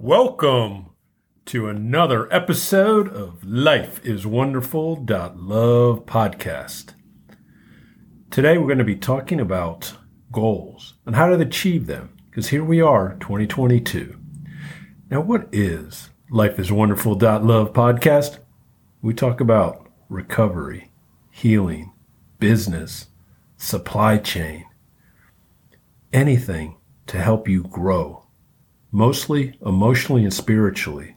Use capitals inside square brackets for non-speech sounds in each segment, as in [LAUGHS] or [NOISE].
Welcome to another episode of Life is Wonderful Love podcast. Today we're going to be talking about goals and how to achieve them because here we are, 2022. Now, what is Life is Wonderful Love podcast? We talk about recovery, healing, business, supply chain, anything to help you grow, mostly emotionally and spiritually,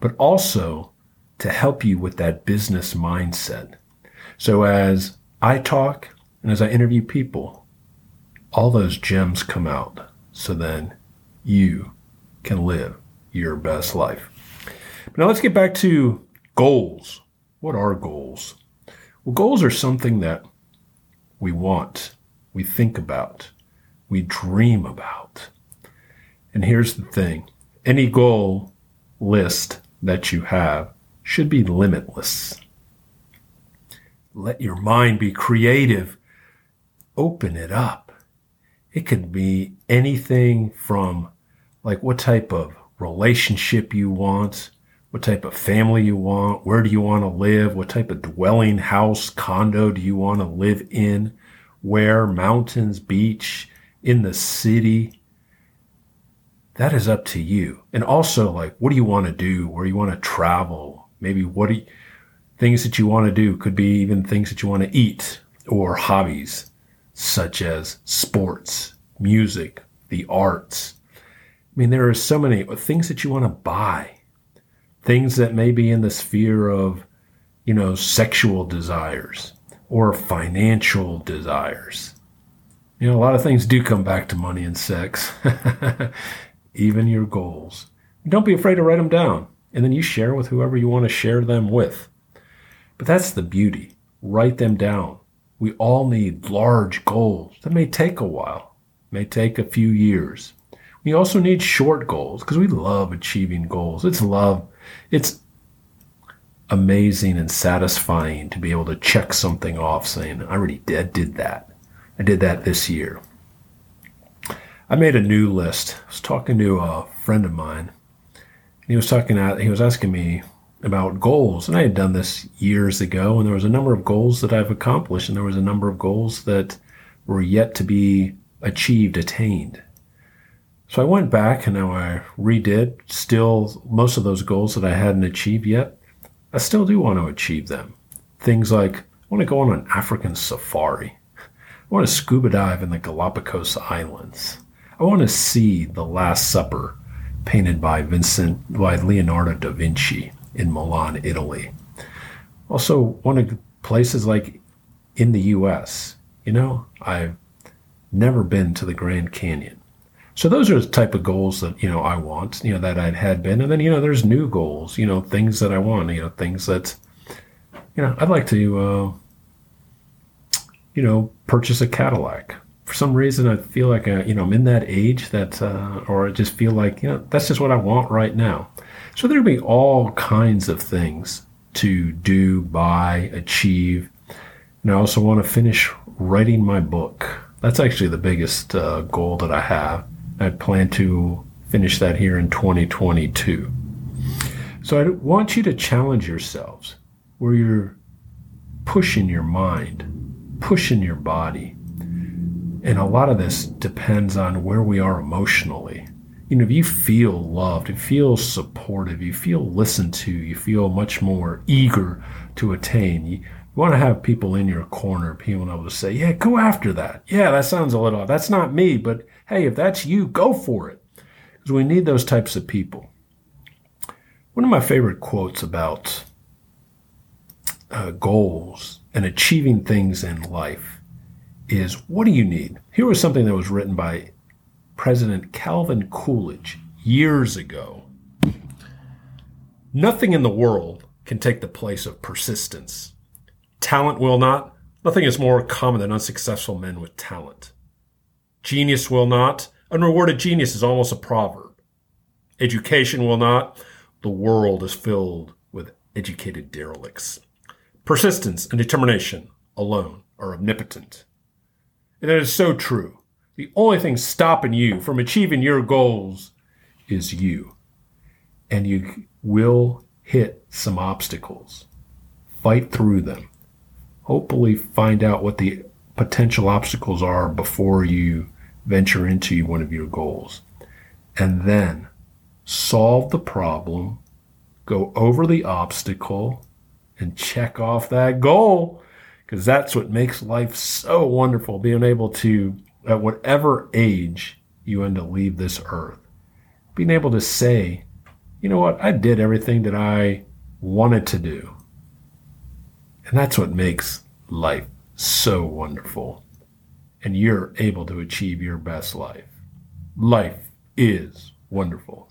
but also to help you with that business mindset. So as I talk and as I interview people, all those gems come out. So then you can live your best life. Now let's get back to goals. What are goals? Well, goals are something that we want, we think about, we dream about. And here's the thing any goal list that you have should be limitless. Let your mind be creative. Open it up. It could be anything from like what type of relationship you want, what type of family you want, where do you want to live, what type of dwelling house, condo do you want to live in, where, mountains, beach, in the city. That is up to you. And also, like, what do you want to do? Where you want to travel? Maybe what do you, things that you want to do could be even things that you want to eat or hobbies such as sports, music, the arts. I mean, there are so many uh, things that you want to buy things that may be in the sphere of, you know, sexual desires or financial desires. You know, a lot of things do come back to money and sex, [LAUGHS] even your goals. Don't be afraid to write them down, and then you share with whoever you want to share them with. But that's the beauty. Write them down. We all need large goals. That may take a while, may take a few years. We also need short goals because we love achieving goals. It's love it's amazing and satisfying to be able to check something off saying, I already did, did that. I did that this year. I made a new list. I was talking to a friend of mine. He was talking out, he was asking me about goals. And I had done this years ago, and there was a number of goals that I've accomplished, and there was a number of goals that were yet to be achieved, attained. So I went back and now I redid still most of those goals that I hadn't achieved yet. I still do want to achieve them. Things like I want to go on an African safari. I want to scuba dive in the Galapagos Islands. I want to see The Last Supper painted by Vincent by Leonardo da Vinci in Milan, Italy. Also, one of places like in the US. You know, I've never been to the Grand Canyon. So those are the type of goals that, you know, I want, you know, that I'd had been. And then, you know, there's new goals, you know, things that I want, you know, things that, you know, I'd like to, uh, you know, purchase a Cadillac. For some reason, I feel like, I, uh, you know, I'm in that age that, uh, or I just feel like, you know, that's just what I want right now. So there'll be all kinds of things to do, buy, achieve. And I also want to finish writing my book. That's actually the biggest uh, goal that I have. I plan to finish that here in 2022. So I want you to challenge yourselves where you're pushing your mind, pushing your body. And a lot of this depends on where we are emotionally. You know, if you feel loved, if you feel supportive, you feel listened to, you feel much more eager to attain, you, you want to have people in your corner, people able to say, yeah, go after that. Yeah, that sounds a little, that's not me, but hey, if that's you, go for it. Because we need those types of people. One of my favorite quotes about uh, goals and achieving things in life is what do you need? Here was something that was written by President Calvin Coolidge years ago. Nothing in the world can take the place of persistence. Talent will not. Nothing is more common than unsuccessful men with talent. Genius will not. Unrewarded genius is almost a proverb. Education will not. The world is filled with educated derelicts. Persistence and determination alone are omnipotent. And it is so true. The only thing stopping you from achieving your goals is you. and you will hit some obstacles. Fight through them. Hopefully, find out what the potential obstacles are before you venture into one of your goals. And then solve the problem, go over the obstacle, and check off that goal. Because that's what makes life so wonderful, being able to, at whatever age you end to leave this earth, being able to say, you know what, I did everything that I wanted to do. And that's what makes life so wonderful. And you're able to achieve your best life. Life is wonderful.